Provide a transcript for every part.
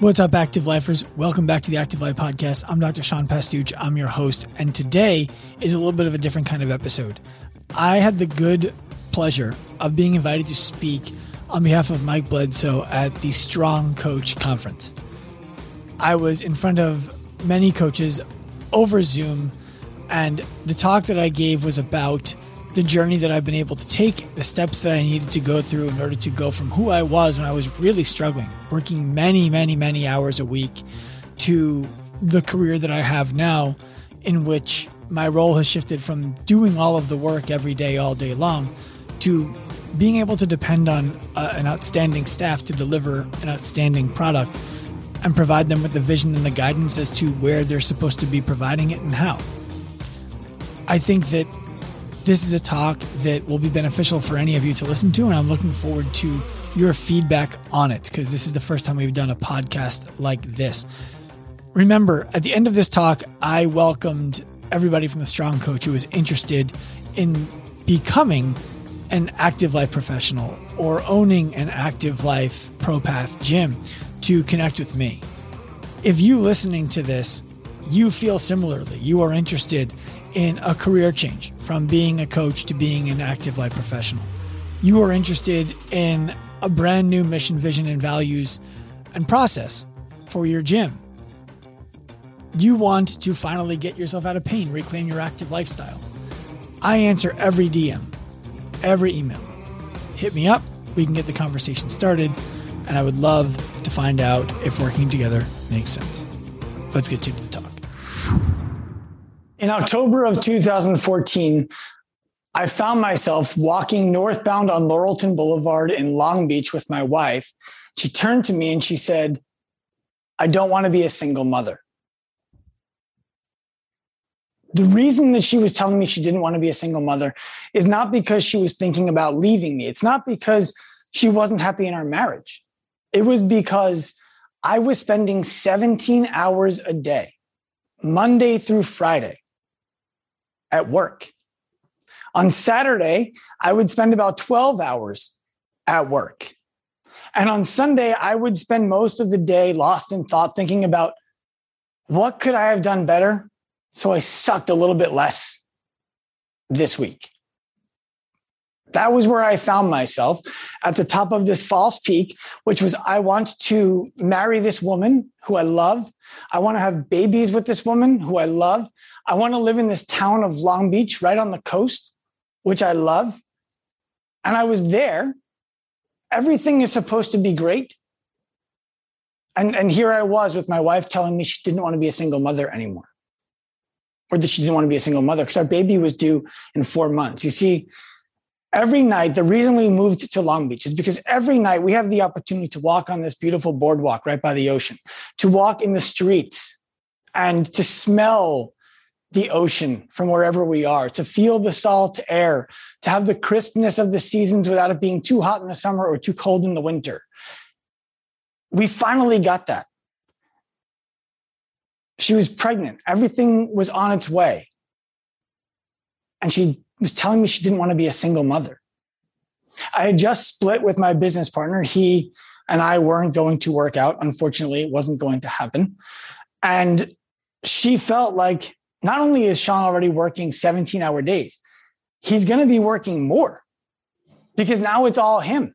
What's up, active lifers? Welcome back to the Active Life Podcast. I'm Dr. Sean Pastuch. I'm your host, and today is a little bit of a different kind of episode. I had the good pleasure of being invited to speak on behalf of Mike Bledsoe at the Strong Coach Conference. I was in front of many coaches over Zoom, and the talk that I gave was about the journey that I've been able to take, the steps that I needed to go through in order to go from who I was when I was really struggling, working many, many, many hours a week, to the career that I have now, in which my role has shifted from doing all of the work every day, all day long, to being able to depend on uh, an outstanding staff to deliver an outstanding product and provide them with the vision and the guidance as to where they're supposed to be providing it and how. I think that this is a talk that will be beneficial for any of you to listen to, and I'm looking forward to your feedback on it because this is the first time we've done a podcast like this. Remember, at the end of this talk, I welcomed everybody from the Strong Coach who was interested in becoming an active life professional or owning an active life ProPath gym to connect with me. If you listening to this, you feel similarly, you are interested in a career change from being a coach to being an active life professional. You are interested in a brand new mission, vision, and values and process for your gym. You want to finally get yourself out of pain, reclaim your active lifestyle. I answer every DM, every email. Hit me up. We can get the conversation started. And I would love to find out if working together makes sense. Let's get to the talk. In October of 2014, I found myself walking northbound on Laurelton Boulevard in Long Beach with my wife. She turned to me and she said, I don't want to be a single mother. The reason that she was telling me she didn't want to be a single mother is not because she was thinking about leaving me. It's not because she wasn't happy in our marriage. It was because I was spending 17 hours a day, Monday through Friday, at work. On Saturday, I would spend about 12 hours at work. And on Sunday, I would spend most of the day lost in thought, thinking about what could I have done better so I sucked a little bit less this week. That was where I found myself at the top of this false peak, which was I want to marry this woman who I love. I want to have babies with this woman who I love. I want to live in this town of Long Beach right on the coast, which I love. And I was there. Everything is supposed to be great. And, and here I was with my wife telling me she didn't want to be a single mother anymore, or that she didn't want to be a single mother because our baby was due in four months. You see, every night, the reason we moved to Long Beach is because every night we have the opportunity to walk on this beautiful boardwalk right by the ocean, to walk in the streets and to smell the ocean from wherever we are, to feel the salt air, to have the crispness of the seasons without it being too hot in the summer or too cold in the winter. We finally got that. She was pregnant. Everything was on its way. And she was telling me she didn't want to be a single mother. I had just split with my business partner. He and I weren't going to work out. Unfortunately, it wasn't going to happen. And she felt like not only is Sean already working 17 hour days, he's going to be working more because now it's all him.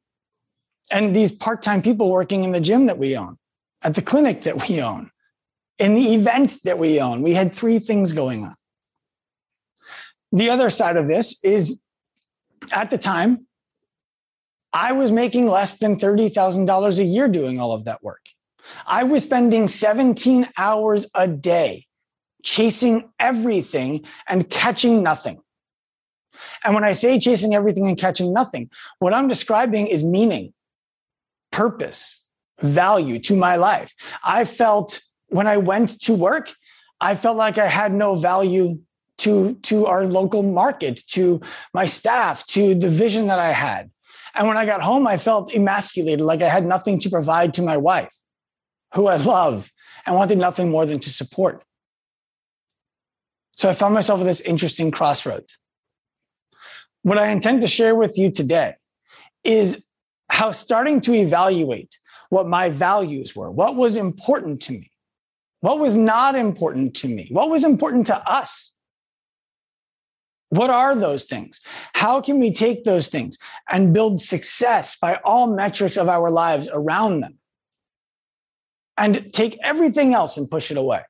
And these part time people working in the gym that we own, at the clinic that we own, in the event that we own. We had three things going on. The other side of this is at the time, I was making less than $30,000 a year doing all of that work. I was spending 17 hours a day chasing everything and catching nothing. And when I say chasing everything and catching nothing, what I'm describing is meaning, purpose, value to my life. I felt when I went to work, I felt like I had no value to to our local market to my staff to the vision that i had and when i got home i felt emasculated like i had nothing to provide to my wife who i love and wanted nothing more than to support so i found myself at this interesting crossroads what i intend to share with you today is how starting to evaluate what my values were, what was important to me, what was not important to me, what was important to us. What are those things? How can we take those things and build success by all metrics of our lives around them? And take everything else and push it away.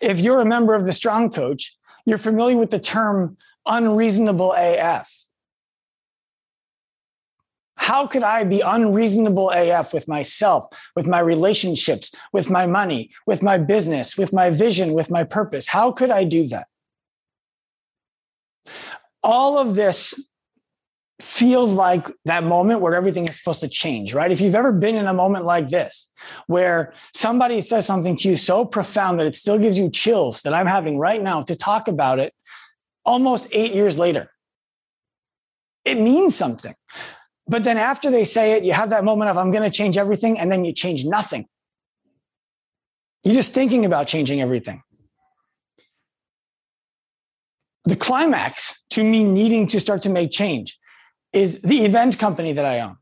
If you're a member of the Strong Coach, you're familiar with the term unreasonable AF. How could I be unreasonable AF with myself, with my relationships, with my money, with my business, with my vision, with my purpose? How could I do that? All of this feels like that moment where everything is supposed to change, right? If you've ever been in a moment like this, where somebody says something to you so profound that it still gives you chills that I'm having right now to talk about it almost eight years later, it means something. But then after they say it, you have that moment of, I'm going to change everything, and then you change nothing. You're just thinking about changing everything. The climax to me needing to start to make change is the event company that I owned.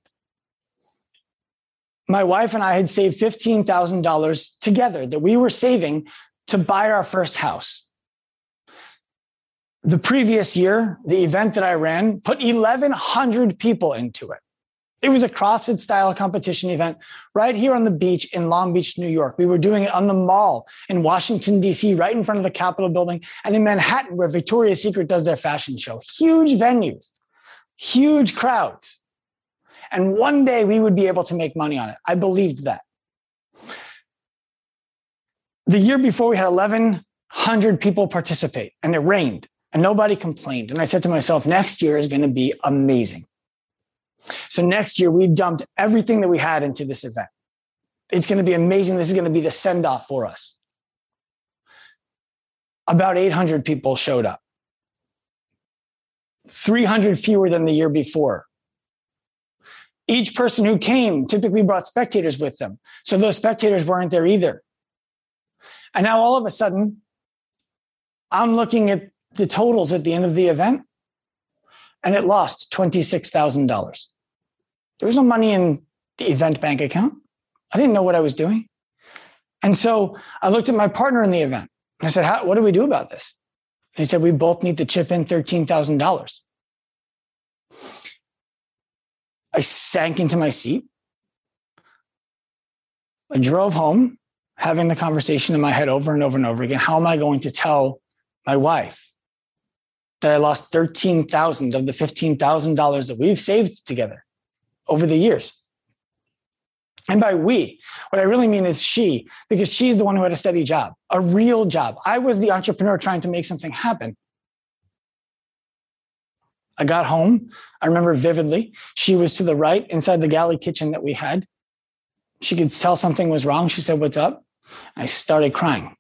My wife and I had saved $15,000 together that we were saving to buy our first house. The previous year, the event that I ran put 1,100 people into it. It was a CrossFit style competition event right here on the beach in Long Beach, New York. We were doing it on the mall in Washington, D.C., right in front of the Capitol building, and in Manhattan, where Victoria's Secret does their fashion show. Huge venues huge crowds. And one day we would be able to make money on it. I believed that. The year before, we had 1,100 people participate, and it rained, and nobody complained. And I said to myself, next year is going to be amazing. So next year, we dumped everything that we had into this event. It's going to be amazing. This is going to be the send off for us. About 800 people showed up. 300 fewer than the year before. Each person who came typically brought spectators with them. So those spectators weren't there either. And now all of a sudden, I'm looking at the totals at the end of the event, and it lost $26,000. There was no money in the event bank account. I didn't know what I was doing. And so I looked at my partner in the event and I said, What do we do about this? he said, We both need to chip in $13,000. I sank into my seat. I drove home, having the conversation in my head over and over and over again. How am I going to tell my wife that I lost 13,000 of the $15,000 that we've saved together over the years? And by we, what I really mean is she, because she's the one who had a steady job, a real job. I was the entrepreneur trying to make something happen. I got home. I remember vividly. She was to the right inside the galley kitchen that we had. She could tell something was wrong. She said, What's up? I started crying.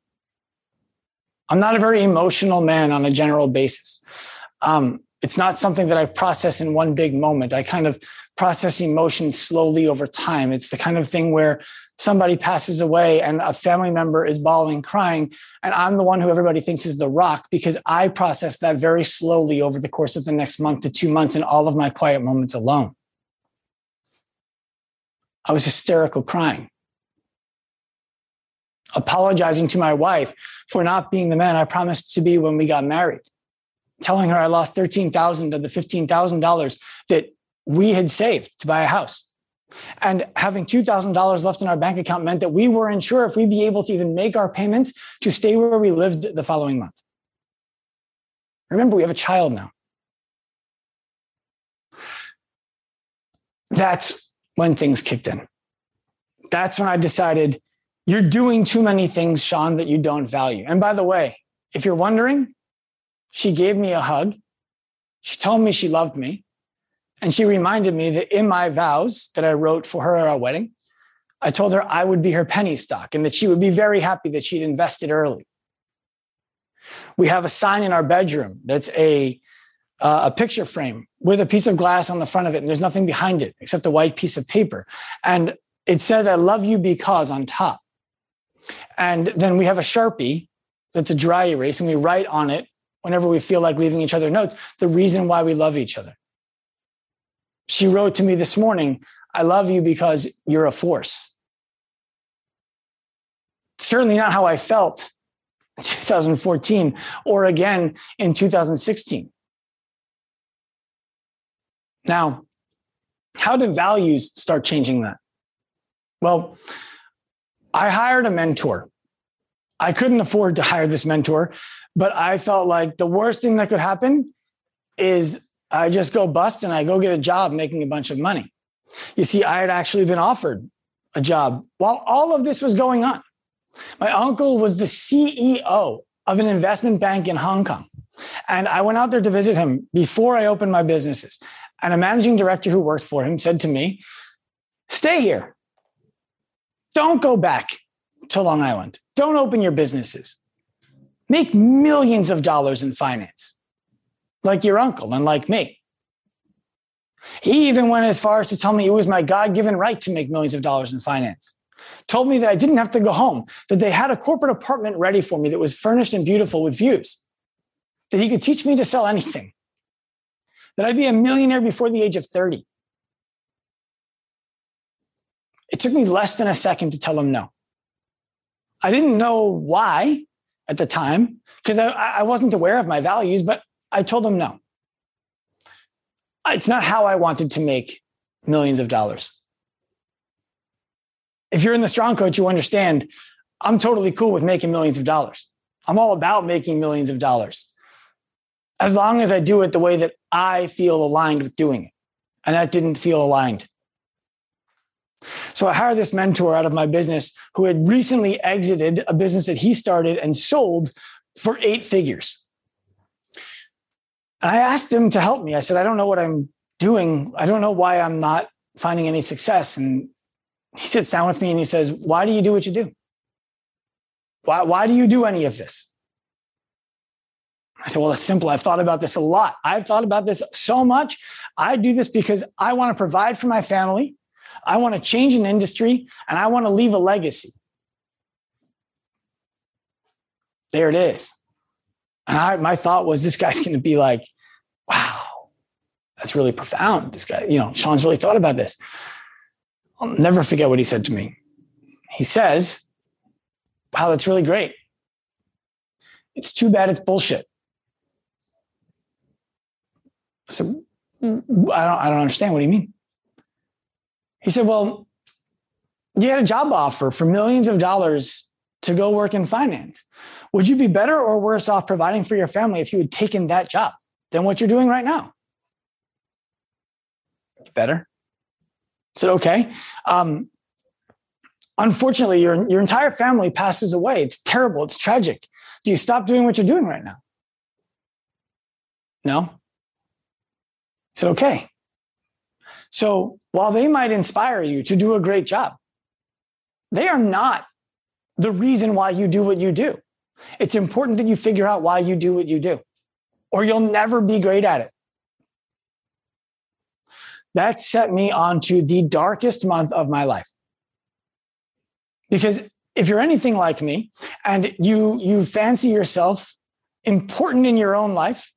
I'm not a very emotional man on a general basis. Um, it's not something that I process in one big moment. I kind of process emotions slowly over time. It's the kind of thing where somebody passes away and a family member is bawling, crying, and I'm the one who everybody thinks is the rock because I process that very slowly over the course of the next month to two months in all of my quiet moments alone. I was hysterical crying, apologizing to my wife for not being the man I promised to be when we got married, telling her I lost 13,000 of the $15,000 that we had saved to buy a house. And having $2,000 left in our bank account meant that we weren't sure if we'd be able to even make our payments to stay where we lived the following month. Remember, we have a child now. That's when things kicked in. That's when I decided you're doing too many things, Sean, that you don't value. And by the way, if you're wondering, she gave me a hug. She told me she loved me. And she reminded me that in my vows that I wrote for her at our wedding, I told her I would be her penny stock and that she would be very happy that she'd invested early. We have a sign in our bedroom that's a, uh, a picture frame with a piece of glass on the front of it, and there's nothing behind it except a white piece of paper. And it says, I love you because on top. And then we have a Sharpie that's a dry erase, and we write on it whenever we feel like leaving each other notes the reason why we love each other. She wrote to me this morning, I love you because you're a force. Certainly not how I felt in 2014 or again in 2016. Now, how do values start changing that? Well, I hired a mentor. I couldn't afford to hire this mentor, but I felt like the worst thing that could happen is I just go bust and I go get a job making a bunch of money. You see, I had actually been offered a job while all of this was going on. My uncle was the CEO of an investment bank in Hong Kong. And I went out there to visit him before I opened my businesses. And a managing director who worked for him said to me, Stay here. Don't go back to Long Island. Don't open your businesses. Make millions of dollars in finance, like your uncle and like me. He even went as far as to tell me it was my God given right to make millions of dollars in finance. Told me that I didn't have to go home, that they had a corporate apartment ready for me that was furnished and beautiful with views, that he could teach me to sell anything that I'd be a millionaire before the age of 30. It took me less than a second to tell him no. I didn't know why at the time because I, I wasn't aware of my values, but I told him no. It's not how I wanted to make millions of dollars. If you're in the strong coach, you understand I'm totally cool with making millions of dollars. I'm all about making millions of dollars as long as I do it the way that I feel aligned with doing it. And that didn't feel aligned. So I hired this mentor out of my business who had recently exited a business that he started and sold for eight figures. I asked him to help me. I said, I don't know what I'm doing. I don't know why I'm not finding any success. And he sits down with me and he says, Why do you do what you do? Why, why do you do any of this? I said, Well, it's simple. I've thought about this a lot. I've thought about this so much. I do this because I want to provide for my family. I want to change an industry and I want to leave a legacy. There it is. And I, my thought was, this guy's going to be like, wow, that's really profound. This guy, you know, Sean's really thought about this. I'll never forget what he said to me. He says, wow, that's really great. It's too bad it's bullshit. So I don't, I don't understand. What do you mean? He said, Well, you had a job offer for millions of dollars to go work in finance. Would you be better or worse off providing for your family if you had taken that job than what you're doing right now? Better. Said, okay. Um, unfortunately, your, your entire family passes away. It's terrible. It's tragic. Do you stop doing what you're doing right now? No said, okay. So while they might inspire you to do a great job, they are not the reason why you do what you do. It's important that you figure out why you do what you do, or you'll never be great at it. That set me onto the darkest month of my life. Because if you're anything like me and you, you fancy yourself important in your own life,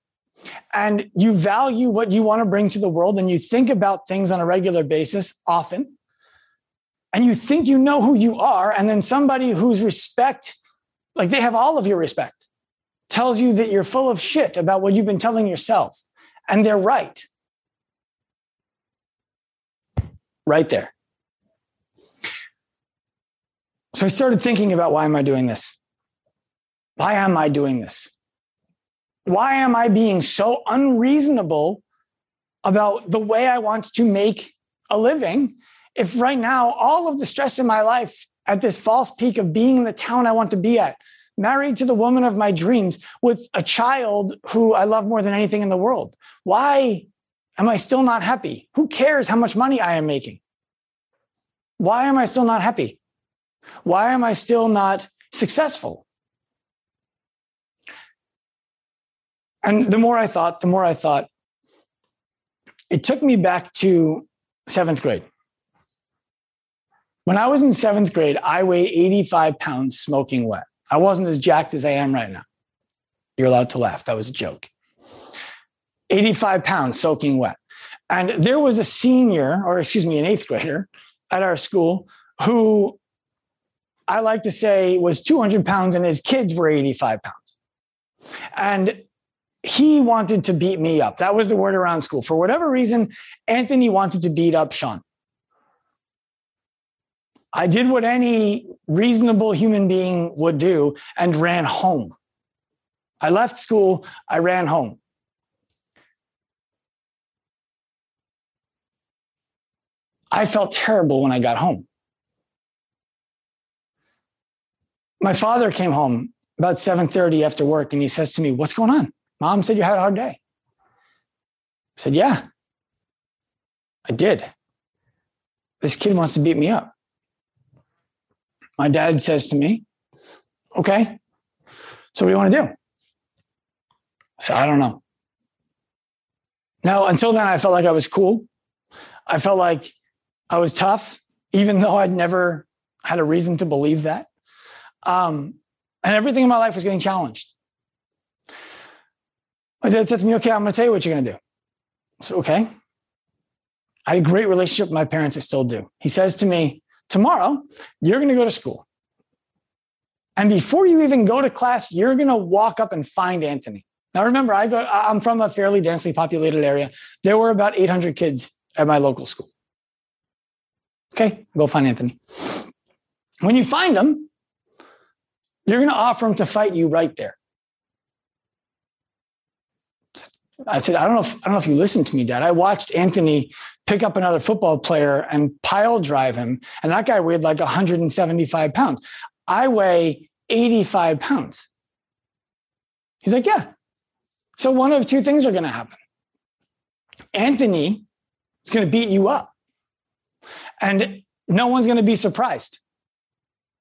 and you value what you want to bring to the world and you think about things on a regular basis often and you think you know who you are and then somebody whose respect like they have all of your respect tells you that you're full of shit about what you've been telling yourself and they're right. Right there. So i started thinking about why am i doing this? Why am i doing this? Why am I being so unreasonable about the way I want to make a living if right now all of the stress in my life at this false peak of being in the town I want to be at, married to the woman of my dreams with a child who I love more than anything in the world? Why am I still not happy? Who cares how much money I am making? Why am I still not happy? Why am I still not successful? And the more I thought, the more I thought, it took me back to seventh grade. When I was in seventh grade, I weighed 85 pounds smoking wet. I wasn't as jacked as I am right now. You're allowed to laugh. That was a joke. 85 pounds soaking wet. And there was a senior, or excuse me, an eighth grader at our school who I like to say was 200 pounds and his kids were 85 pounds. And he wanted to beat me up. That was the word around school. For whatever reason, Anthony wanted to beat up Sean. I did what any reasonable human being would do and ran home. I left school, I ran home. I felt terrible when I got home. My father came home about 7:30 after work and he says to me, "What's going on?" Mom said you had a hard day. I said, Yeah, I did. This kid wants to beat me up. My dad says to me, Okay, so what do you want to do? Said, I don't know. Now, until then, I felt like I was cool. I felt like I was tough, even though I'd never had a reason to believe that. Um, and everything in my life was getting challenged. My dad said to me, okay, I'm going to tell you what you're going to do. So, okay. I had a great relationship with my parents. I still do. He says to me, tomorrow, you're going to go to school. And before you even go to class, you're going to walk up and find Anthony. Now, remember, I go, I'm from a fairly densely populated area. There were about 800 kids at my local school. Okay, go find Anthony. When you find him, you're going to offer him to fight you right there. I said, I don't know if I don't know if you listened to me, Dad. I watched Anthony pick up another football player and pile drive him, and that guy weighed like 175 pounds. I weigh 85 pounds. He's like, Yeah. So one of two things are going to happen. Anthony is going to beat you up, and no one's going to be surprised.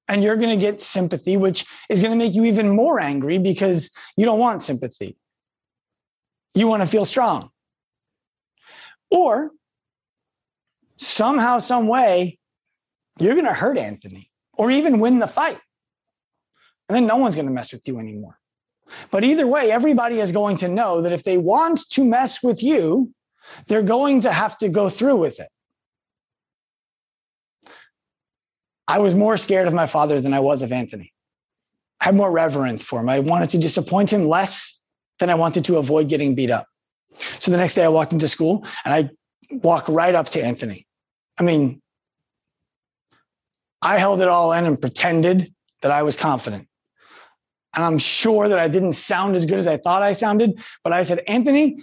And you're going to get sympathy, which is going to make you even more angry because you don't want sympathy you want to feel strong. Or somehow, some way, you're going to hurt Anthony or even win the fight. And then no one's going to mess with you anymore. But either way, everybody is going to know that if they want to mess with you, they're going to have to go through with it. I was more scared of my father than I was of Anthony. I had more reverence for him. I wanted to disappoint him less then I wanted to avoid getting beat up. So the next day I walked into school and I walk right up to Anthony. I mean, I held it all in and pretended that I was confident. And I'm sure that I didn't sound as good as I thought I sounded, but I said, Anthony,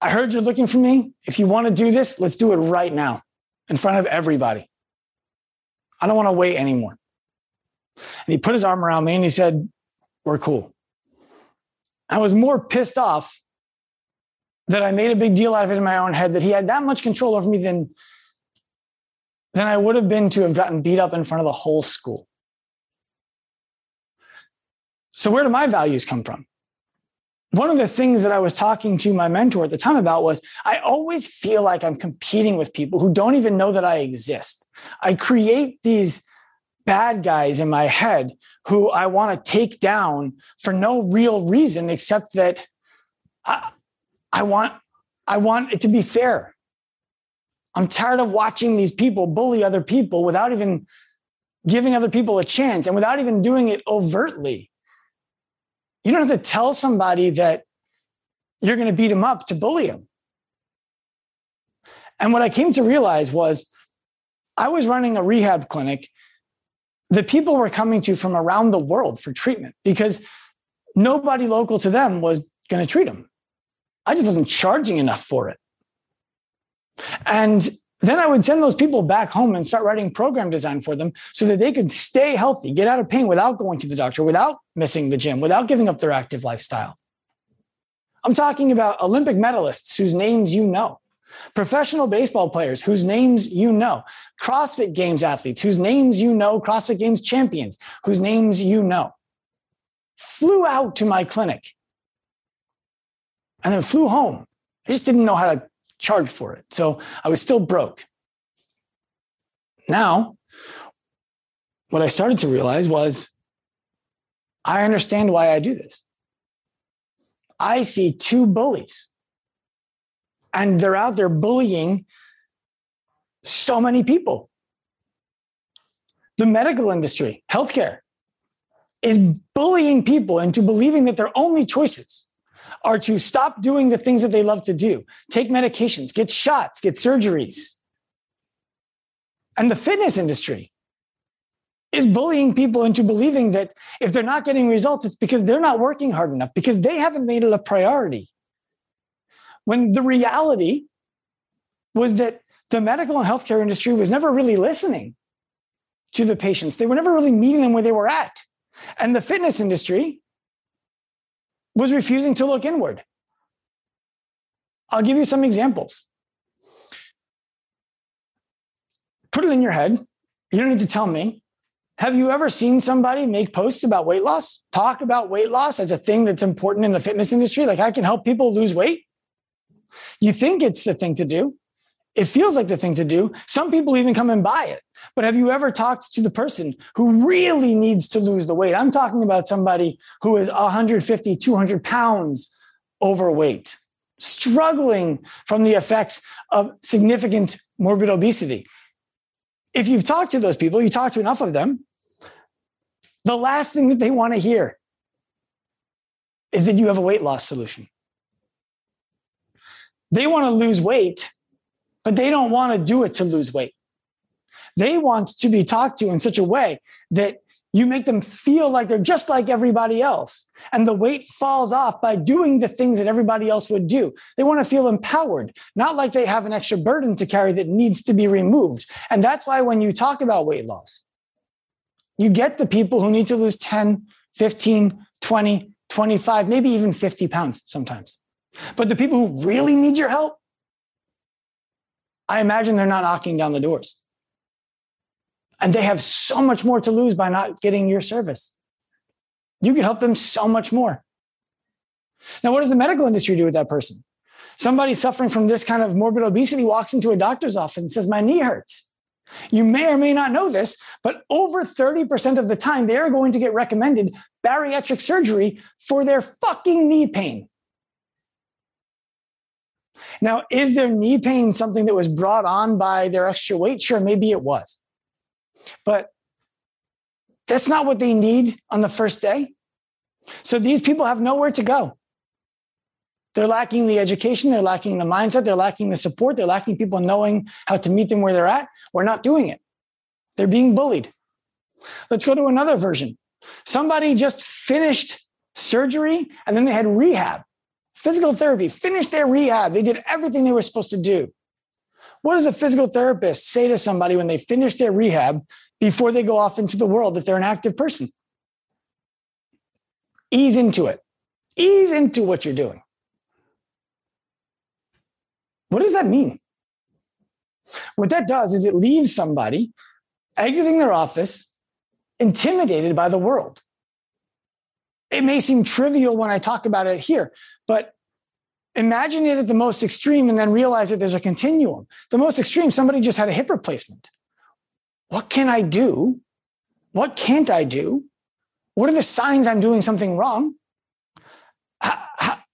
I heard you're looking for me. If you want to do this, let's do it right now in front of everybody. I don't want to wait anymore. And he put his arm around me and he said, We're cool. I was more pissed off that I made a big deal out of it in my own head that he had that much control over me than, than I would have been to have gotten beat up in front of the whole school. So, where do my values come from? One of the things that I was talking to my mentor at the time about was I always feel like I'm competing with people who don't even know that I exist. I create these bad guys in my head who I want to take down for no real reason except that I, I want I want it to be fair. I'm tired of watching these people bully other people without even giving other people a chance and without even doing it overtly. You don't have to tell somebody that you're going to beat them up to bully them. And what I came to realize was I was running a rehab clinic the people were coming to from around the world for treatment because nobody local to them was going to treat them. I just wasn't charging enough for it. And then I would send those people back home and start writing program design for them so that they could stay healthy, get out of pain without going to the doctor, without missing the gym, without giving up their active lifestyle. I'm talking about Olympic medalists whose names you know, professional baseball players whose names you know, CrossFit Games athletes whose names you know, CrossFit Games champions whose names you know, flew out to my clinic and then flew home. I just didn't know how to charge for it. So I was still broke. Now, what I started to realize was I understand why I do this. I see two bullies And they're out there bullying so many people. The medical industry, healthcare, is bullying people into believing that their only choices are to stop doing the things that they love to do, take medications, get shots, get surgeries. And the fitness industry is bullying people into believing that if they're not getting results, it's because they're not working hard enough, because they haven't made it a priority. When the reality was that the medical and healthcare industry was never really listening to the patients, they were never really meeting them where they were at. And the fitness industry was refusing to look inward. I'll give you some examples. Put it in your head. You don't need to tell me. Have you ever seen somebody make posts about weight loss? Talk about weight loss as a thing that's important in the fitness industry? Like, I can help people lose weight? You think it's the thing to do. It feels like the thing to do. Some people even come and buy it. But have you ever talked to the person who really needs to lose the weight? I'm talking about somebody who is 150, 200 pounds overweight, struggling from the effects of significant morbid obesity. If you've talked to those people, you talk to enough of them, the last thing that they want to hear is that you have a weight loss solution. They want to lose weight, but they don't want to do it to lose weight. They want to be talked to in such a way that you make them feel like they're just like everybody else. And the weight falls off by doing the things that everybody else would do. They want to feel empowered, not like they have an extra burden to carry that needs to be removed. And that's why when you talk about weight loss, you get the people who need to lose 10, 15, 20, 25, maybe even 50 pounds sometimes. But the people who really need your help, I imagine they're not knocking down the doors. And they have so much more to lose by not getting your service. You could help them so much more. Now, what does the medical industry do with that person? Somebody suffering from this kind of morbid obesity walks into a doctor's office and says, My knee hurts. You may or may not know this, but over 30% of the time, they are going to get recommended bariatric surgery for their fucking knee pain. Now, is their knee pain something that was brought on by their extra weight? Sure, maybe it was. But that's not what they need on the first day. So these people have nowhere to go. They're lacking the education, they're lacking the mindset, they're lacking the support, they're lacking people knowing how to meet them where they're at. We're not doing it. They're being bullied. Let's go to another version. Somebody just finished surgery and then they had rehab, physical therapy, finished their rehab. They did everything they were supposed to do. What does a physical therapist say to somebody when they finish their rehab before they go off into the world if they're an active person? Ease into it. Ease into what you're doing. What does that mean? What that does is it leaves somebody exiting their office intimidated by the world. It may seem trivial when I talk about it here, but imagine it at the most extreme and then realize that there's a continuum. The most extreme, somebody just had a hip replacement. What can I do? What can't I do? What are the signs I'm doing something wrong?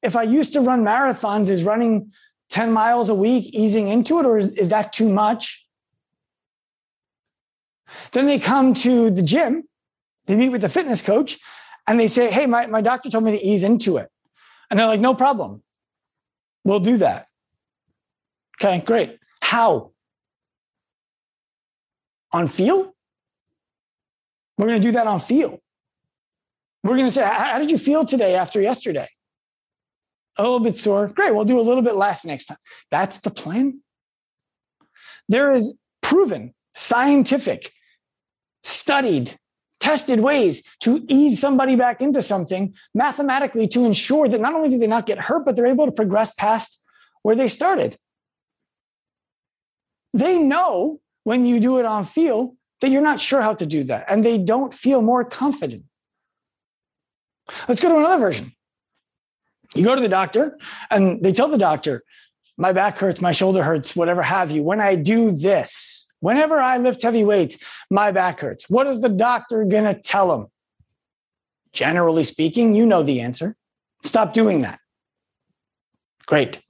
If I used to run marathons, is running 10 miles a week easing into it, or is, is that too much? Then they come to the gym, they meet with the fitness coach, and they say, Hey, my, my doctor told me to ease into it. And they're like, No problem. We'll do that. Okay, great. How? On feel? We're going to do that on feel. We're going to say, How did you feel today after yesterday? A little bit sore. Great. We'll do a little bit less next time. That's the plan. There is proven, scientific, studied, tested ways to ease somebody back into something mathematically to ensure that not only do they not get hurt, but they're able to progress past where they started. They know when you do it on feel that you're not sure how to do that, and they don't feel more confident. Let's go to another version. You go to the doctor, and they tell the doctor, My back hurts, my shoulder hurts, whatever have you. When I do this, Whenever I lift heavy weights, my back hurts. What is the doctor going to tell him? Generally speaking, you know the answer. Stop doing that. Great.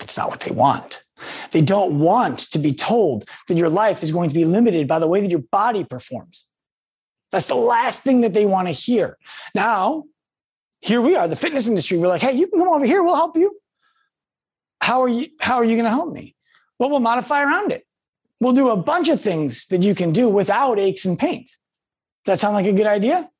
It's not what they want. They don't want to be told that your life is going to be limited by the way that your body performs. That's the last thing that they want to hear. Now, here we are, the fitness industry. We're like, hey, you can come over here, we'll help you. How are you, how are you going to help me? Well, we'll modify around it. We'll do a bunch of things that you can do without aches and pains. Does that sound like a good idea?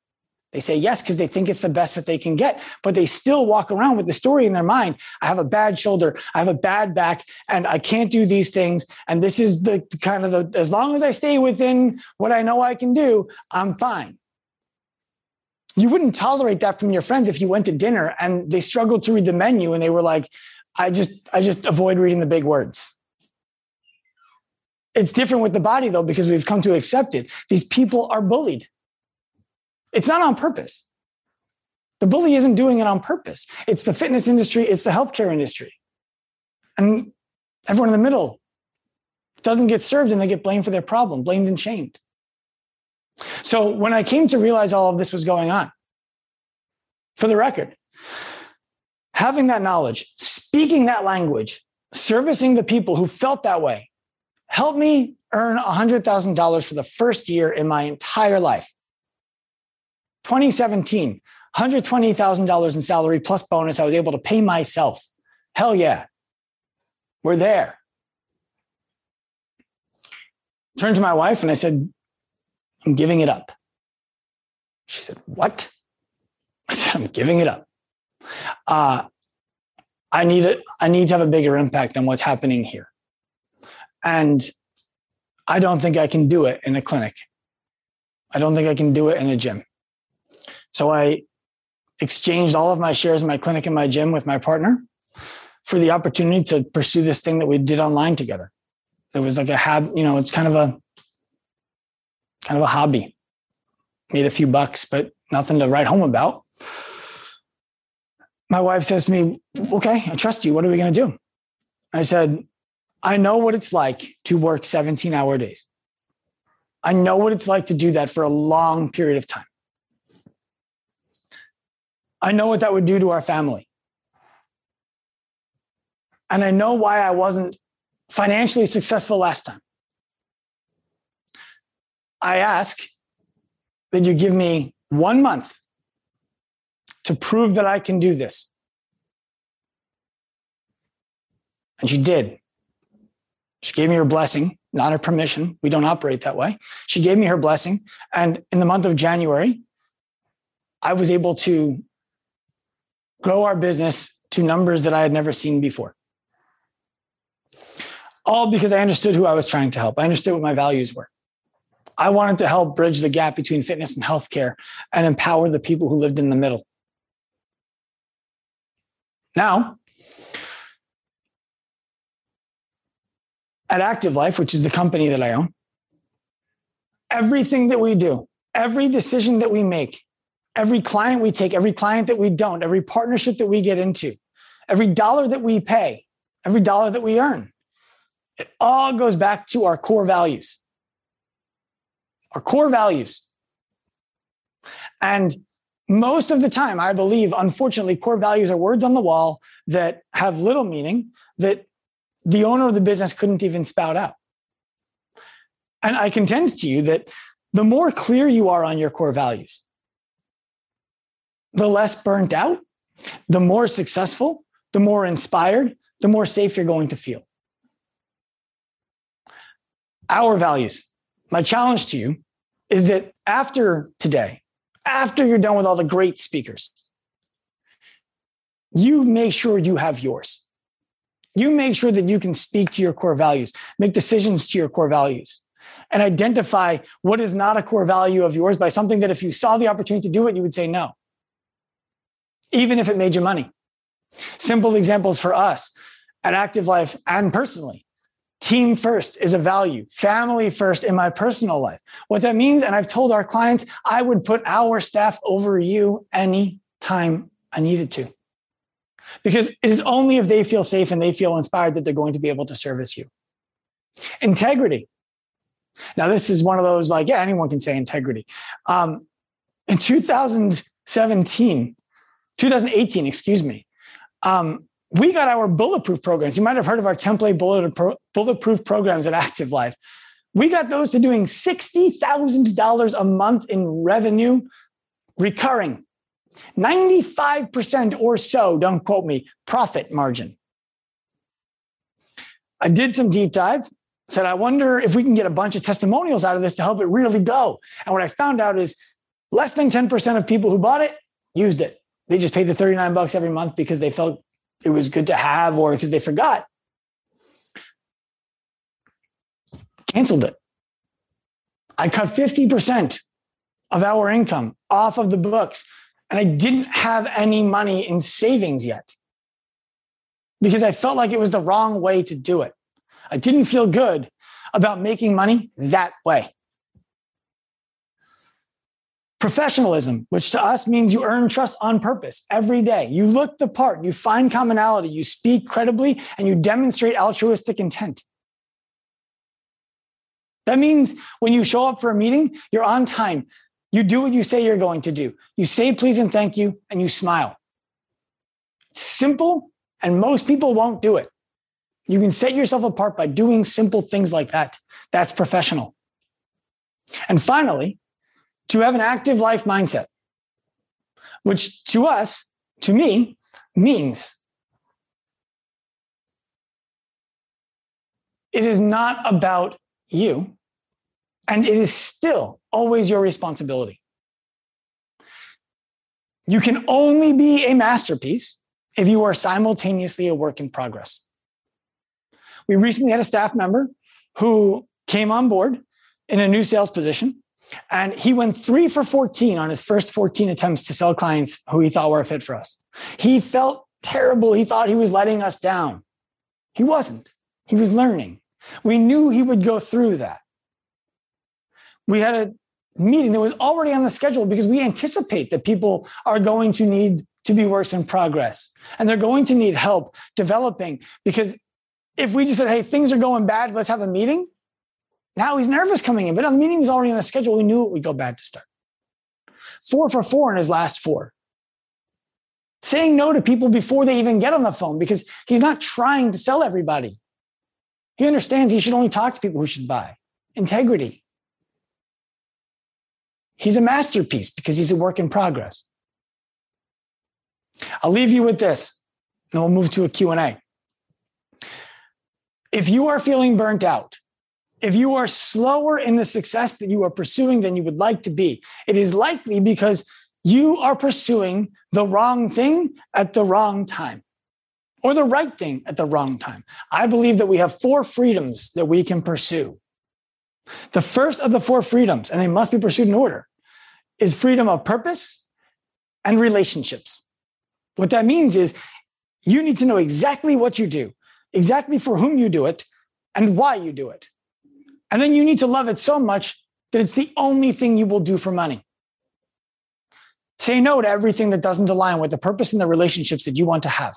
They say yes because they think it's the best that they can get, but they still walk around with the story in their mind. I have a bad shoulder, I have a bad back, and I can't do these things. And this is the kind of the, as long as I stay within what I know I can do, I'm fine. You wouldn't tolerate that from your friends if you went to dinner and they struggled to read the menu and they were like, I just, I just avoid reading the big words. It's different with the body though, because we've come to accept it. These people are bullied. It's not on purpose. The bully isn't doing it on purpose. It's the fitness industry, it's the healthcare industry. And everyone in the middle doesn't get served and they get blamed for their problem, blamed and shamed. So when I came to realize all of this was going on, for the record, having that knowledge, speaking that language, servicing the people who felt that way, helped me earn $100,000 for the first year in my entire life. 2017, $120,000 in salary plus bonus. I was able to pay myself. Hell yeah. We're there. Turned to my wife and I said, I'm giving it up. She said, What? I said, I'm giving it up. Uh, I need it. I need to have a bigger impact on what's happening here. And I don't think I can do it in a clinic. I don't think I can do it in a gym. So I exchanged all of my shares in my clinic and my gym with my partner for the opportunity to pursue this thing that we did online together. It was like a hab, you know, it's kind of a kind of a hobby. Made a few bucks, but nothing to write home about. My wife says to me, Okay, I trust you. What are we going to do? I said, I know what it's like to work 17 hour days. I know what it's like to do that for a long period of time. I know what that would do to our family. And I know why I wasn't financially successful last time. I ask that you give me one month to prove that I can do this. And she did. She gave me her blessing, not her permission. We don't operate that way. She gave me her blessing. And in the month of January, I was able to grow our business to numbers that I had never seen before. All because I understood who I was trying to help. I understood what my values were. I wanted to help bridge the gap between fitness and healthcare and empower the people who lived in the middle. Now, at Active Life, which is the company that I own, everything that we do, every decision that we make every client we take, every client that we don't, every partnership that we get into, every dollar that we pay, every dollar that we earn, it all goes back to our core values. Our core values. And most of the time, I believe, unfortunately, core values are words on the wall that have little meaning that the owner of the business couldn't even spout out. And I contend to you that the more clear you are on your core values, the less burnt out, the more successful, the more inspired, the more safe you're going to feel. Our values. My challenge to you is that after today, after you're done with all the great speakers, you make sure you have yours. You make sure that you can speak to your core values, make decisions to your core values, and identify what is not a core value of yours by something that if you saw the opportunity to do it, you would say no even if it made you money. Simple examples for us at Active Life and personally. Team first is a value, family first in my personal life. What that means, and I've told our clients, I would put our staff over you anytime I needed to. Because it is only if they feel safe and they feel inspired that they're going to be able to service you. Integrity. Now, this is one of those like, yeah, anyone can say integrity. Um, in 2017, 2018, excuse me, um, we got our bulletproof programs. You might have heard of our template bulletproof programs at Active Life. We got those to doing $60,000 a month in revenue recurring. 95% or so, don't quote me, profit margin. I did some deep dive, said, I wonder if we can get a bunch of testimonials out of this to help it really go. And what I found out is less than 10% of people who bought it used it. They just paid the 39 bucks every month because they felt it was good to have or because they forgot. Canceled it. I cut 50% of our income off of the books and I didn't have any money in savings yet because I felt like it was the wrong way to do it. I didn't feel good about making money that way. Professionalism, which to us means you earn trust on purpose every day. You look the part, you find commonality, you speak credibly, and you demonstrate altruistic intent. That means when you show up for a meeting, you're on time. You do what you say you're going to do. You say please and thank you, and you smile. It's simple, and most people won't do it. You can set yourself apart by doing simple things like that. That's professional. And finally, to have an active life mindset, which to us, to me, means it is not about you, and it is still always your responsibility. You can only be a masterpiece if you are simultaneously a work in progress. We recently had a staff member who came on board in a new sales position and he went three for 14 on his first 14 attempts to sell clients who he thought were a fit for us. He felt terrible. He thought he was letting us down. He wasn't. He was learning. We knew he would go through that. We had a meeting that was already on the schedule because we anticipate that people are going to need to be works in progress and they're going to need help developing because if we just said, hey, things are going bad, let's have a meeting, now he's nervous coming in, but the meeting was already on the schedule. We knew it would go bad to start. Four for four in his last four. Saying no to people before they even get on the phone because he's not trying to sell everybody. He understands he should only talk to people who should buy. Integrity. He's a masterpiece because he's a work in progress. I'll leave you with this, and we'll move to a Q&A. If you are feeling burnt out, if you are slower in the success that you are pursuing than you would like to be, it is likely because you are pursuing the wrong thing at the wrong time or the right thing at the wrong time. I believe that we have four freedoms that we can pursue. The first of the four freedoms, and they must be pursued in order, is freedom of purpose and relationships. What that means is you need to know exactly what you do, exactly for whom you do it, and why you do it. And then you need to love it so much that it's the only thing you will do for money. Say no to everything that doesn't align with the purpose and the relationships that you want to have.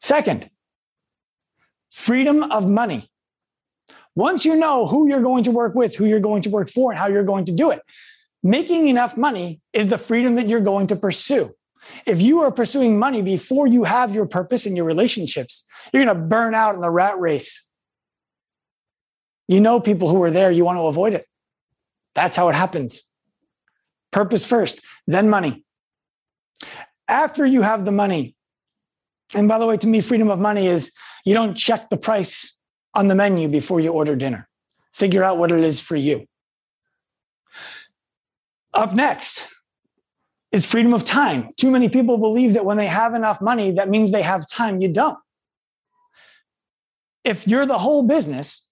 Second, freedom of money. Once you know who you're going to work with, who you're going to work for, and how you're going to do it, making enough money is the freedom that you're going to pursue. If you are pursuing money before you have your purpose and your relationships, you're going to burn out in the rat race you know people who are there, you want to avoid it. That's how it happens. Purpose first, then money. After you have the money, and by the way, to me, freedom of money is you don't check the price on the menu before you order dinner. Figure out what it is for you. Up next is freedom of time. Too many people believe that when they have enough money, that means they have time. You don't. If you're the whole business,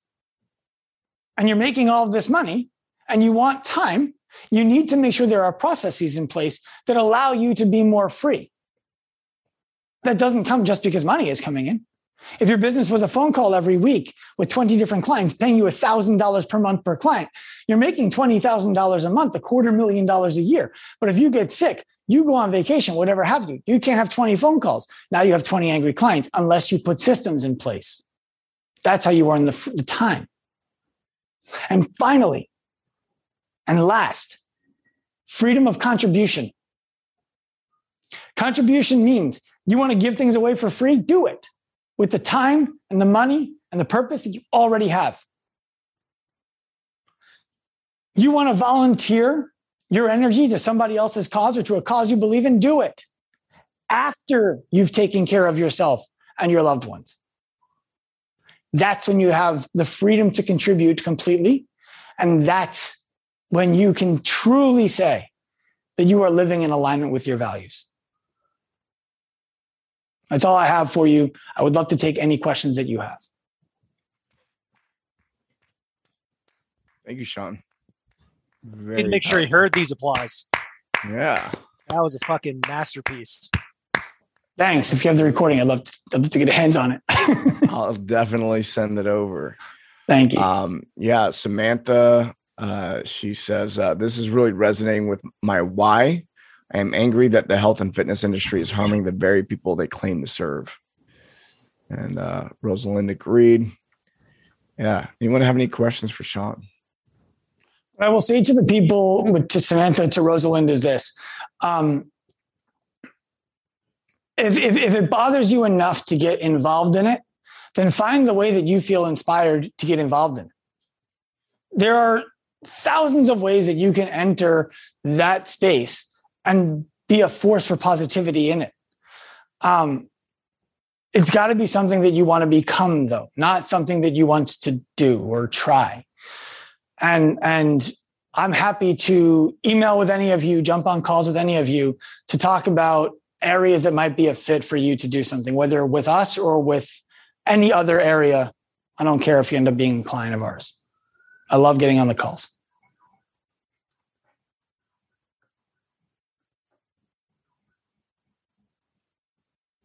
and you're making all this money and you want time, you need to make sure there are processes in place that allow you to be more free. That doesn't come just because money is coming in. If your business was a phone call every week with 20 different clients paying you $1,000 per month per client, you're making $20,000 a month, a quarter million dollars a year. But if you get sick, you go on vacation, whatever have you, you can't have 20 phone calls. Now you have 20 angry clients unless you put systems in place. That's how you earn the, the time. And finally, and last, freedom of contribution. Contribution means You want to give things away for free? Do it with the time and the money and the purpose that you already have. You want to volunteer your energy to somebody else's cause or to a cause you believe in? Do it after you've taken care of yourself and your loved ones. That's when you have the freedom to contribute completely. And that's when you can truly say that you are living in alignment with your values. That's all I have for you. I would love to take any questions that you have. Thank you, Sean. Very Didn't make sure he heard these applause. Yeah. That was a fucking masterpiece. Thanks. If you have the recording, I'd love to, I'd love to get hands on it. I'll definitely send it over. Thank you. Um, yeah, Samantha, uh, she says, uh, This is really resonating with my why. I am angry that the health and fitness industry is harming the very people they claim to serve. And uh, Rosalind agreed. Yeah. Anyone have any questions for Sean? What I will say to the people, to Samantha, to Rosalind, is this. Um, if, if, if it bothers you enough to get involved in it, then find the way that you feel inspired to get involved in. There are thousands of ways that you can enter that space and be a force for positivity in it. Um, it's got to be something that you want to become, though, not something that you want to do or try. And and I'm happy to email with any of you, jump on calls with any of you to talk about areas that might be a fit for you to do something, whether with us or with any other area. I don't care if you end up being a client of ours. I love getting on the calls.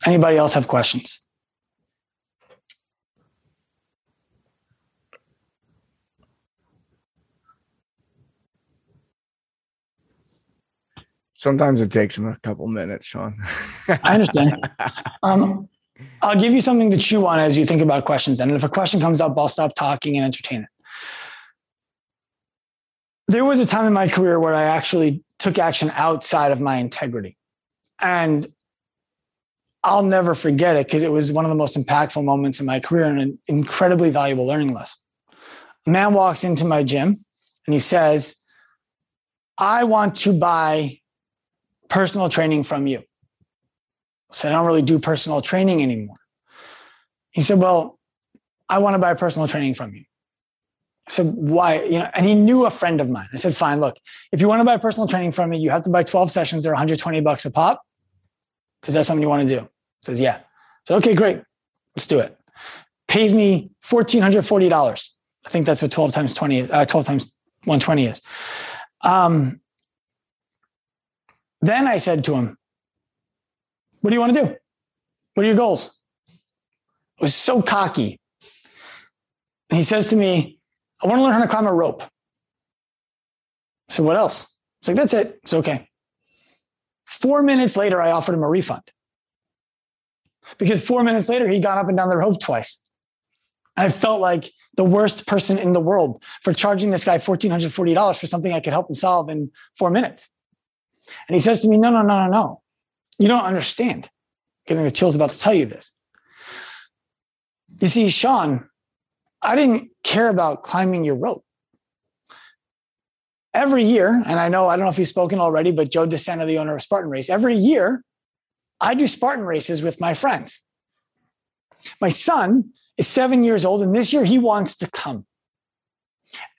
Anybody else have questions? Sometimes it takes them a couple minutes, Sean. I understand. Um, I'll give you something to chew on as you think about questions. And if a question comes up, I'll stop talking and entertain it. There was a time in my career where I actually took action outside of my integrity. And I'll never forget it because it was one of the most impactful moments in my career and an incredibly valuable learning lesson. A man walks into my gym and he says, I want to buy personal training from you. So I don't really do personal training anymore. He said, Well, I want to buy personal training from you. I said, Why? You know, and he knew a friend of mine. I said, Fine, look, if you want to buy personal training from me, you have to buy 12 sessions. They're 120 bucks a pop. Because that's something you want to do. Says, Yeah. Said, Okay, great. Let's do it. Pays me $1,440. I think that's what 12 times 20, uh, 12 times 120 is. Um, then I said to him, What do you want to do? What are your goals? I was so cocky. And he says to me, I want to learn how to climb a rope. So What else? It's like, That's it. It's okay. Four minutes later, I offered him a refund because four minutes later, he got up and down the rope twice. And I felt like the worst person in the world for charging this guy $1,440 for something I could help him solve in four minutes. And he says to me, No, no, no, no, no. You don't understand. Getting the chills about to tell you this. You see, Sean, I didn't care about climbing your rope. Every year, and I know, I don't know if you've spoken already, but Joe DeSena, the owner of Spartan Race, every year I do Spartan races with my friends. My son is seven years old, and this year he wants to come.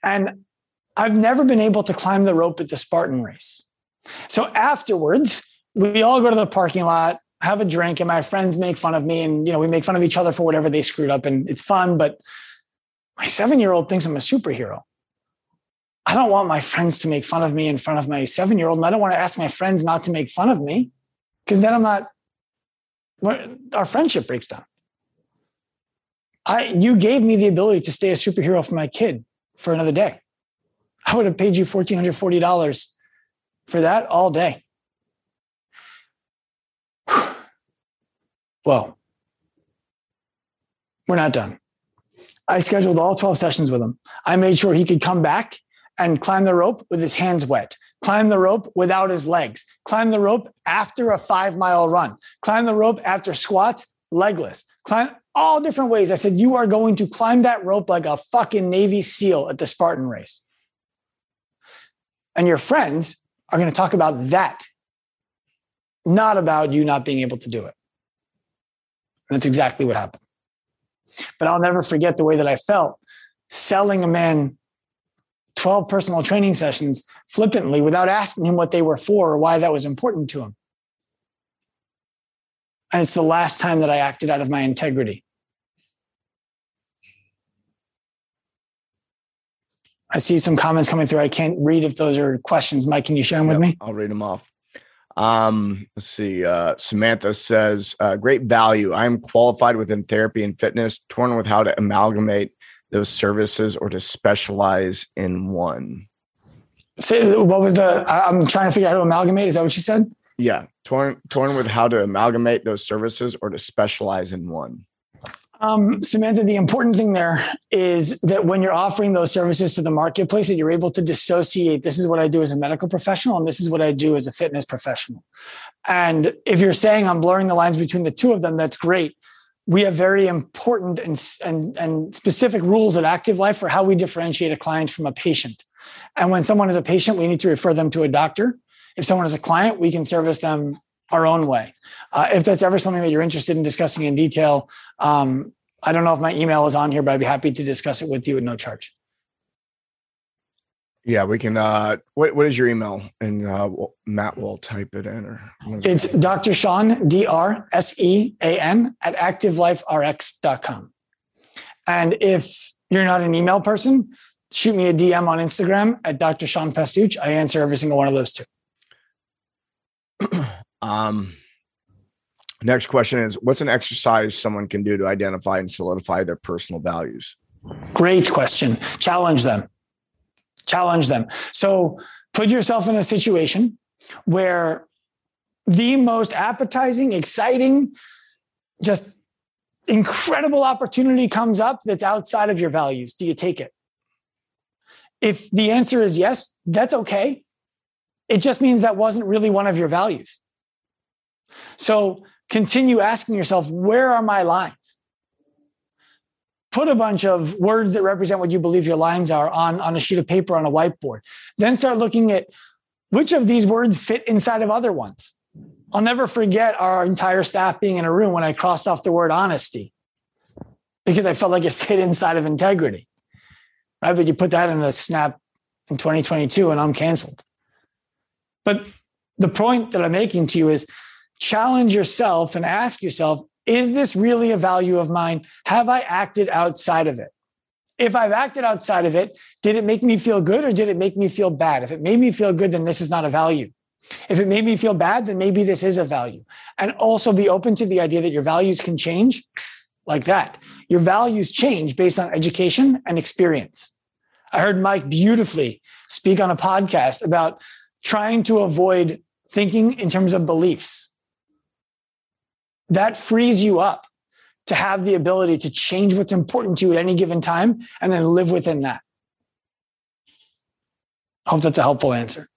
And I've never been able to climb the rope at the Spartan race. So afterwards, we all go to the parking lot, have a drink, and my friends make fun of me. And, you know, we make fun of each other for whatever they screwed up, and it's fun. But my seven year old thinks I'm a superhero. I don't want my friends to make fun of me in front of my seven year old. And I don't want to ask my friends not to make fun of me because then I'm not, our friendship breaks down. I, you gave me the ability to stay a superhero for my kid for another day. I would have paid you $1,440 for that all day. Well, we're not done. I scheduled all 12 sessions with him. I made sure he could come back and climb the rope with his hands wet, climb the rope without his legs, climb the rope after a five mile run, climb the rope after squats, legless, climb all different ways. I said, You are going to climb that rope like a fucking Navy SEAL at the Spartan race. And your friends are going to talk about that, not about you not being able to do it. And that's exactly what happened. But I'll never forget the way that I felt selling a man 12 personal training sessions flippantly without asking him what they were for or why that was important to him. And it's the last time that I acted out of my integrity. I see some comments coming through. I can't read if those are questions. Mike, can you share them yep, with me? I'll read them off. Um, let's see. Uh, Samantha says, uh, great value. I'm qualified within therapy and fitness, torn with how to amalgamate those services or to specialize in one. Say what was the I'm trying to figure out how to amalgamate. Is that what you said? Yeah. Torn torn with how to amalgamate those services or to specialize in one. Um, Samantha, the important thing there is that when you're offering those services to the marketplace, that you're able to dissociate. This is what I do as a medical professional, and this is what I do as a fitness professional. And if you're saying I'm blurring the lines between the two of them, that's great. We have very important and, and, and specific rules at Active Life for how we differentiate a client from a patient. And when someone is a patient, we need to refer them to a doctor. If someone is a client, we can service them our own way. Uh, if that's ever something that you're interested in discussing in detail, um, I don't know if my email is on here, but I'd be happy to discuss it with you at no charge. Yeah, we can. Uh, what what is your email? And uh, Matt will type it in. Or it's Dr. Sean D R S E A N at activeliferx.com. And if you're not an email person, shoot me a DM on Instagram at Dr. Sean Pastuch. I answer every single one of those too. Um, next question is What's an exercise someone can do to identify and solidify their personal values? Great question. Challenge them. Challenge them. So put yourself in a situation where the most appetizing, exciting, just incredible opportunity comes up that's outside of your values. Do you take it? If the answer is yes, that's okay. It just means that wasn't really one of your values. So continue asking yourself, where are my lines? Put a bunch of words that represent what you believe your lines are on, on a sheet of paper on a whiteboard. Then start looking at which of these words fit inside of other ones. I'll never forget our entire staff being in a room when I crossed off the word honesty because I felt like it fit inside of integrity. Right. But you put that in a snap in 2022 and I'm canceled. But the point that I'm making to you is challenge yourself and ask yourself is this really a value of mine? Have I acted outside of it? If I've acted outside of it, did it make me feel good or did it make me feel bad? If it made me feel good, then this is not a value. If it made me feel bad, then maybe this is a value. And also be open to the idea that your values can change like that. Your values change based on education and experience. I heard Mike beautifully speak on a podcast about trying to avoid thinking in terms of beliefs that frees you up to have the ability to change what's important to you at any given time and then live within that. I hope that's a helpful answer.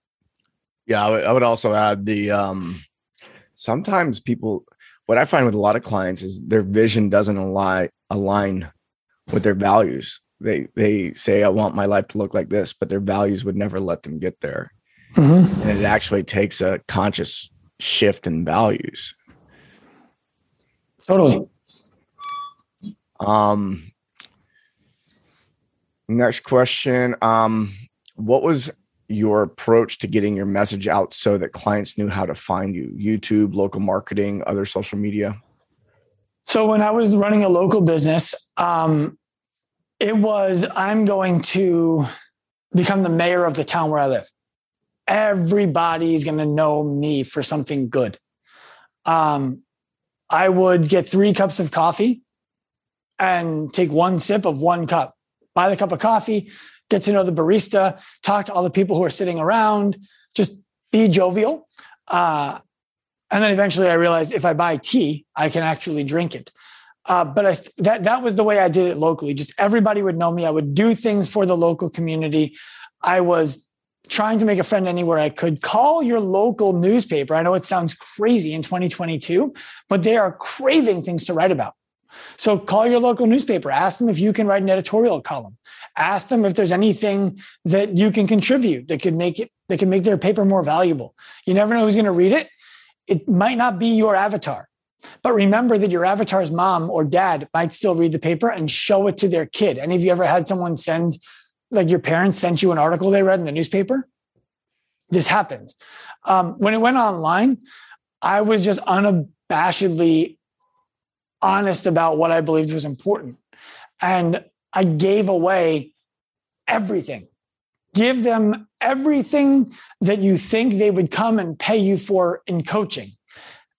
Yeah, I would, also add the um, sometimes people, what I find with a lot of clients is their vision doesn't align align with their values. They they say I want my life to look like this, but their values would never let them get there. Mm-hmm. And it actually takes a conscious shift in values. Totally. Um, next question. Um, what was your approach to getting your message out so that clients knew how to find you? YouTube, local marketing, other social media? So when I was running a local business, um, it was I'm going to become the mayor of the town where I live. Everybody is going to know me for something good. Um, I would get three cups of coffee and take one sip of one cup, buy the cup of coffee, get to know the barista, talk to all the people who are sitting around, just be jovial. Uh, and then eventually I realized if I buy tea, I can actually drink it. Uh, but I, that that was the way I did it locally. Just everybody would know me. I would do things for the local community. I was trying to make a friend anywhere I could. Call your local newspaper. I know it sounds crazy in 2022, but they are craving things to write about. So call your local newspaper, ask them if you can write an editorial column. Ask them if there's anything that you can contribute that could make it that can make their paper more valuable. You never know who's going to read it. It might not be your avatar. But remember that your avatar's mom or dad might still read the paper and show it to their kid. Any of you ever had someone send like your parents sent you an article they read in the newspaper? This happened. Um, when it went online, I was just unabashedly honest about what I believed was important. And I gave away everything. Give them everything that you think they would come and pay you for in coaching.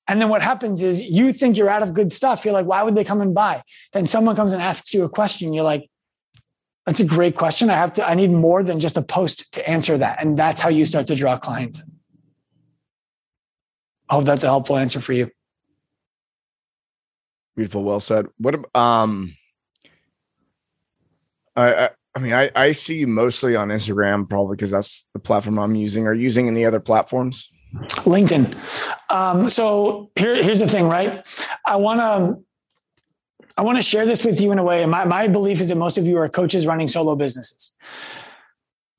And then what happens is you think you're out of good stuff. You're like, why would they come and buy? Then someone comes and asks you a question. You're like, that's a great question. I have to, I need more than just a post to answer that. And that's how you start to draw clients. I hope that's a helpful answer for you. Beautiful. Well said. What, um, I, I, I mean, I, I see you mostly on Instagram, probably because that's the platform I'm using. Are you using any other platforms? LinkedIn. Um, so here, here's the thing, right? I want to I want to share this with you in a way. My, my belief is that most of you are coaches running solo businesses.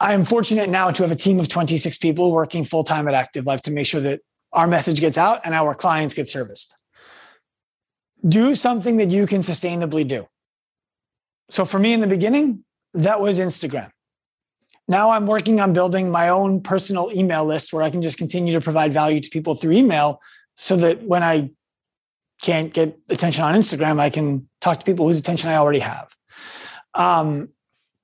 I am fortunate now to have a team of 26 people working full time at Active Life to make sure that our message gets out and our clients get serviced. Do something that you can sustainably do. So for me in the beginning, that was Instagram. Now I'm working on building my own personal email list where I can just continue to provide value to people through email so that when I can't get attention on Instagram, I can talk to people whose attention I already have. Um,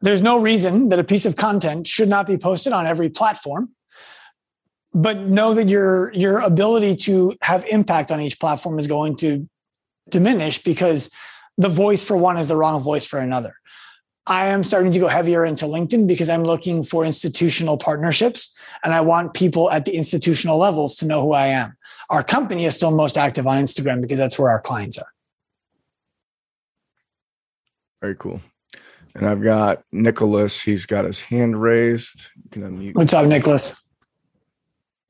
there's no reason that a piece of content should not be posted on every platform, but know that your your ability to have impact on each platform is going to diminish because the voice for one is the wrong voice for another. I am starting to go heavier into LinkedIn because I'm looking for institutional partnerships and I want people at the institutional levels to know who I am. Our company is still most active on Instagram because that's where our clients are. Very cool. And I've got Nicholas. He's got his hand raised. You can unmute. What's up, Nicholas?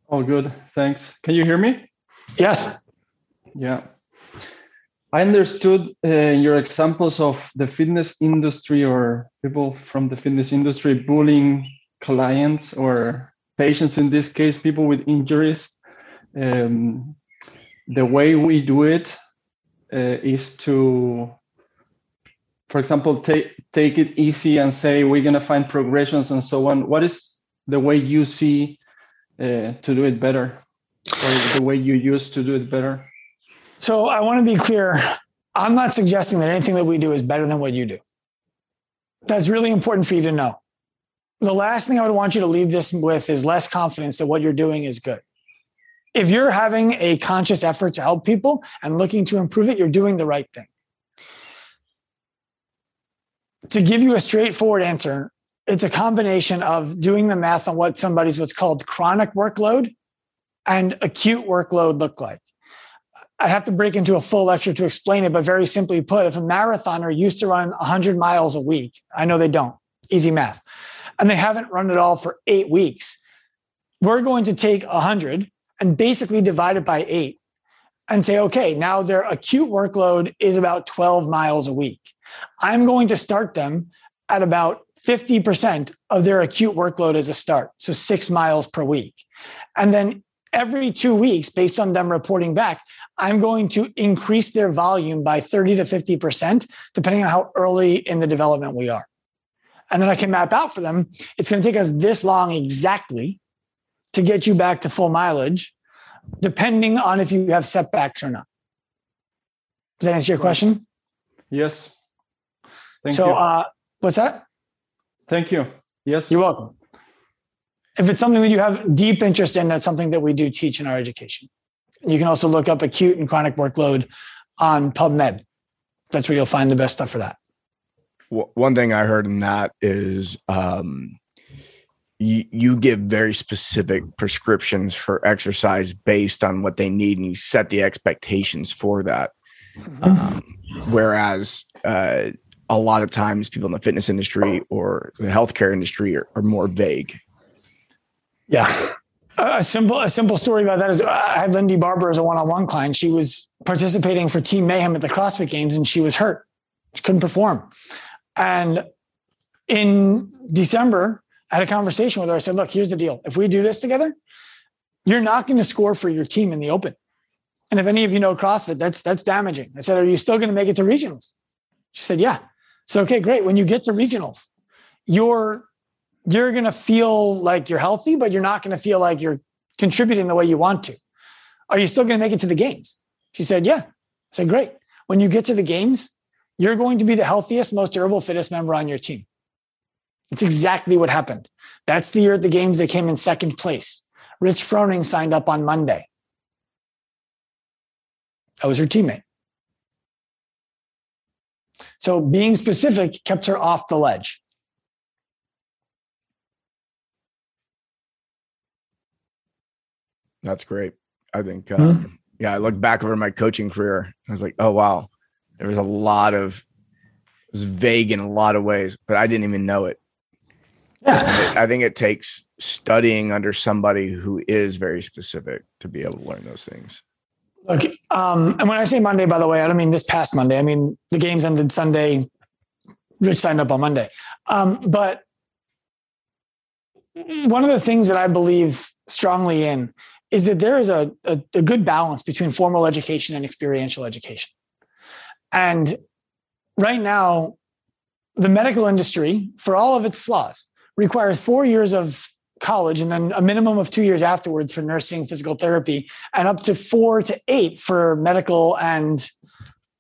All good. Thanks. Can you hear me? Yes. Yeah. I understood uh, your examples of the fitness industry or people from the fitness industry bullying clients or patients, in this case, people with injuries. Um, the way we do it uh, is to, for example, take take it easy and say we're gonna find progressions and so on. What is the way you see uh, to do it better, or the way you used to do it better? So I want to be clear. I'm not suggesting that anything that we do is better than what you do. That's really important for you to know. The last thing I would want you to leave this with is less confidence that what you're doing is good. If you're having a conscious effort to help people and looking to improve it, you're doing the right thing. To give you a straightforward answer, it's a combination of doing the math on what somebody's what's called chronic workload and acute workload look like. I have to break into a full lecture to explain it, but very simply put, if a marathoner used to run 100 miles a week, I know they don't, easy math, and they haven't run it all for eight weeks, we're going to take 100 and basically divide it by eight and say, okay, now their acute workload is about 12 miles a week. I'm going to start them at about 50% of their acute workload as a start, so six miles per week. And then every two weeks, based on them reporting back, I'm going to increase their volume by 30 to 50%, depending on how early in the development we are. And then I can map out for them. It's going to take us this long exactly to get you back to full mileage, depending on if you have setbacks or not. Does that answer your question? Yes. Thank so, you. Uh, what's that? Thank you. Yes. You're welcome if it's something that you have deep interest in, that's something that we do teach in our education. You can also look up acute and chronic workload on PubMed. That's where you'll find the best stuff for that. One thing I heard in that is um, you, you give very specific prescriptions for exercise based on what they need, and you set the expectations for that. Mm-hmm. Um, whereas uh, a lot of times people in the fitness industry or the healthcare industry are, are more vague Yeah. A simple, a simple story about that is I had Lindy Barber as a one-on-one client. She was participating for Team Mayhem at the CrossFit Games, and she was hurt. She couldn't perform. And in December, I had a conversation with her. I said, "Look, here's the deal. If we do this together, you're not going to score for your team in the Open. And if any of you know CrossFit, that's that's damaging." I said, "Are you still going to make it to regionals?" She said, "Yeah." So okay, great. When you get to regionals, you're you're going to feel like you're healthy, but you're not going to feel like you're contributing the way you want to. Are you still going to make it to the games? She said, Yeah. I said, Great. When you get to the games, you're going to be the healthiest, most durable, fittest member on your team. It's exactly what happened. That's the year at the games they came in second place. Rich Froning signed up on Monday. I was her teammate. So being specific kept her off the ledge. That's great. I think, um, mm-hmm. yeah, I look back over my coaching career. I was like, oh, wow, there was a lot of, it was vague in a lot of ways, but I didn't even know it. Yeah. I think it takes studying under somebody who is very specific to be able to learn those things. Look, um, and when I say Monday, by the way, I don't mean this past Monday. I mean the games ended Sunday. Rich signed up on Monday. Um, but one of the things that I believe strongly in is that there is a, a, a good balance between formal education and experiential education. And right now, the medical industry, for all of its flaws, requires four years of college and then a minimum of two years afterwards for nursing, physical therapy, and up to four to eight for medical and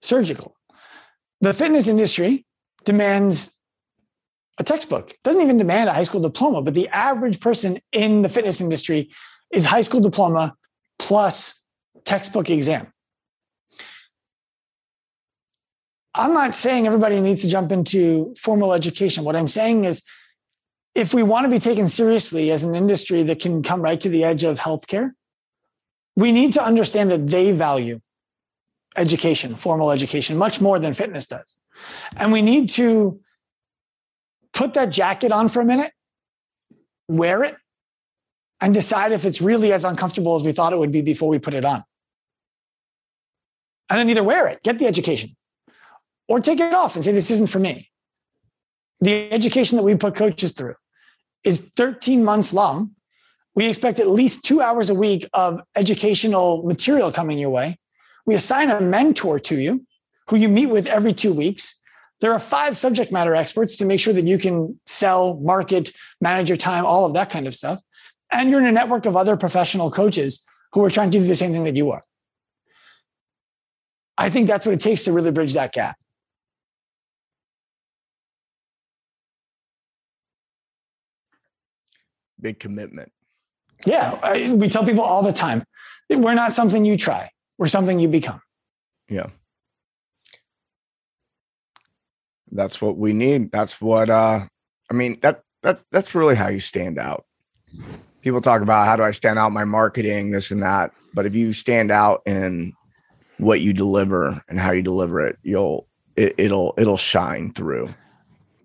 surgical. The fitness industry demands a textbook. It doesn't even demand a high school diploma, but the average person in the fitness industry is high school diploma plus textbook exam. I'm not saying everybody needs to jump into formal education. What I'm saying is, if we want to be taken seriously as an industry that can come right to the edge of healthcare, we need to understand that they value education, formal education, much more than fitness does. And we need to put that jacket on for a minute, wear it, and decide if it's really as uncomfortable as we thought it would be before we put it on. And then either wear it, get the education, or take it off and say, this isn't for me. The education that we put coaches through is 13 months long. We expect at least two hours a week of educational material coming your way. We assign a mentor to you who you meet with every two weeks. There are five subject matter experts to make sure that you can sell, market, manage your time, all of that kind of stuff and you're in a network of other professional coaches who are trying to do the same thing that you are. I think that's what it takes to really bridge that gap. Big commitment. Yeah. I, we tell people all the time we're not something you try, we're something you become. Yeah. That's what we need. That's what, uh, I mean, that, that's, that's really how you stand out people talk about how do I stand out my marketing, this and that. But if you stand out in what you deliver and how you deliver it, you'll it, it'll it'll shine through.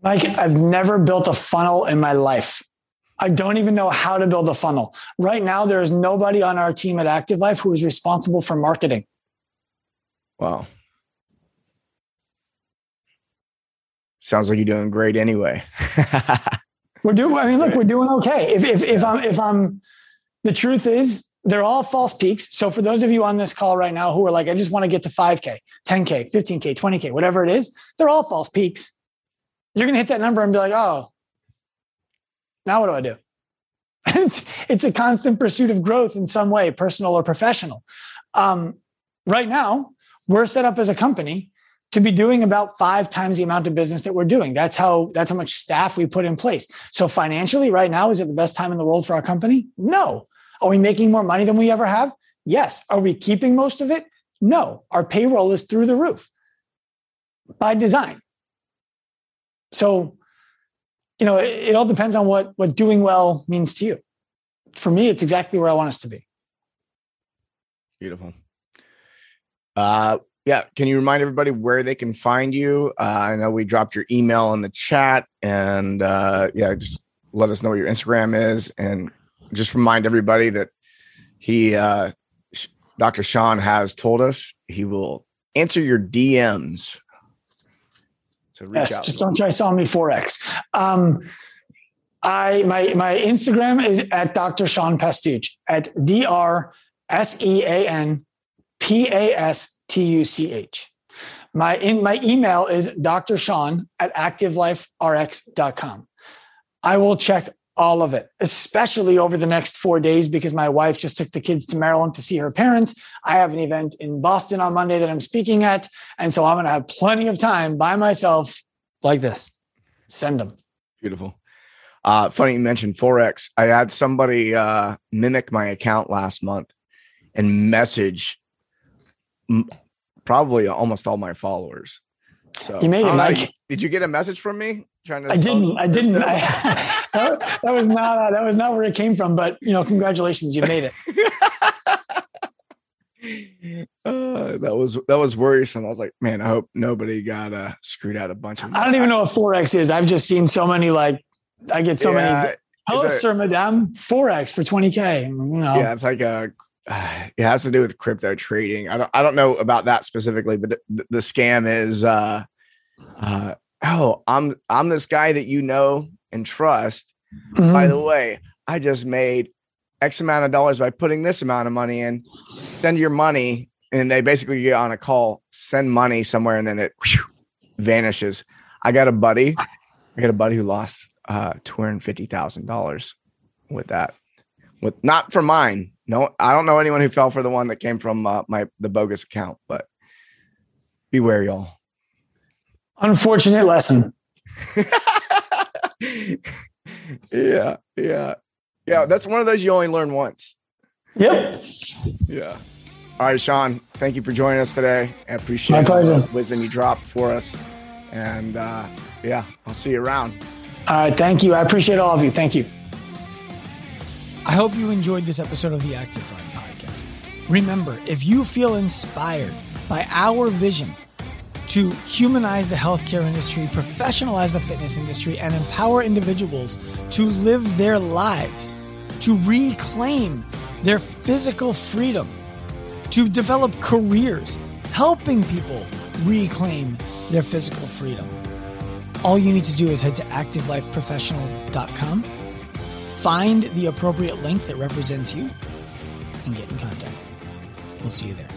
Mike, I've never built a funnel in my life. I don't even know how to build a funnel. Right now, there is nobody on our team at Active Life who is responsible for marketing. Wow. Sounds like you're doing great anyway. We're doing. I mean, look, we're doing okay. If if if I'm if I'm, the truth is they're all false peaks. So for those of you on this call right now who are like, I just want to get to 5K, 10K, 15K, 20K, whatever it is, they're all false peaks. You're gonna hit that number and be like, oh, now what do I do? it's it's a constant pursuit of growth in some way, personal or professional. Um, right now, we're set up as a company to be doing about five times the amount of business that we're doing. That's how that's how much staff we put in place. So financially, right now, is it the best time in the world for our company? No. Are we making more money than we ever have? Yes. Are we keeping most of it? No. Our payroll is through the roof by design. So, you know, it, it all depends on what what doing well means to you. For me, it's exactly where I want us to be. Beautiful. Uh, yeah, can you remind everybody where they can find you? Uh, I know we dropped your email in the chat, and uh, yeah, just let us know what your Instagram is, and just remind everybody that he, uh, Dr. Sean has told us he will answer your DMs. So yes, just don't try selling me forex. Um, I my my Instagram is at Dr. Sean Pastuch at D R S E A N P A S T U C H. My in my email is Dr. Sean at activeliferx.com. I will check all of it, especially over the next four days, because my wife just took the kids to Maryland to see her parents. I have an event in Boston on Monday that I'm speaking at. And so I'm going to have plenty of time by myself like this. Send them. Beautiful. Uh, funny you mentioned Forex. I had somebody uh, mimic my account last month and message m- probably almost all my followers. So you made it, Mike. did you get a message from me? Trying to I didn't. I didn't. I, that, that was not. That was not where it came from. But you know, congratulations, you made it. Uh, that was that was worrisome. I was like, man, I hope nobody got uh, screwed out a bunch of. I don't even know what forex is. I've just seen so many like I get so yeah, many. Hello, sir, madame. Forex for twenty k. Yeah, it's like a. Uh, it has to do with crypto trading. I don't. I don't know about that specifically, but the, the scam is. uh uh Oh, I'm I'm this guy that you know and trust. Mm-hmm. By the way, I just made X amount of dollars by putting this amount of money in. Send your money, and they basically get on a call, send money somewhere, and then it whew, vanishes. I got a buddy. I got a buddy who lost uh, two hundred fifty thousand dollars with that. With not for mine. No, I don't know anyone who fell for the one that came from uh, my the bogus account. But beware, y'all. Unfortunate lesson. yeah, yeah, yeah. That's one of those you only learn once. Yep. Yeah. All right, Sean. Thank you for joining us today. I appreciate the wisdom you dropped for us. And uh, yeah, I'll see you around. All right. Thank you. I appreciate all of you. Thank you. I hope you enjoyed this episode of the Active Life podcast. Remember, if you feel inspired by our vision to humanize the healthcare industry, professionalize the fitness industry, and empower individuals to live their lives, to reclaim their physical freedom, to develop careers, helping people reclaim their physical freedom all you need to do is head to activelifeprofessional.com, find the appropriate link that represents you, and get in contact. We'll see you there.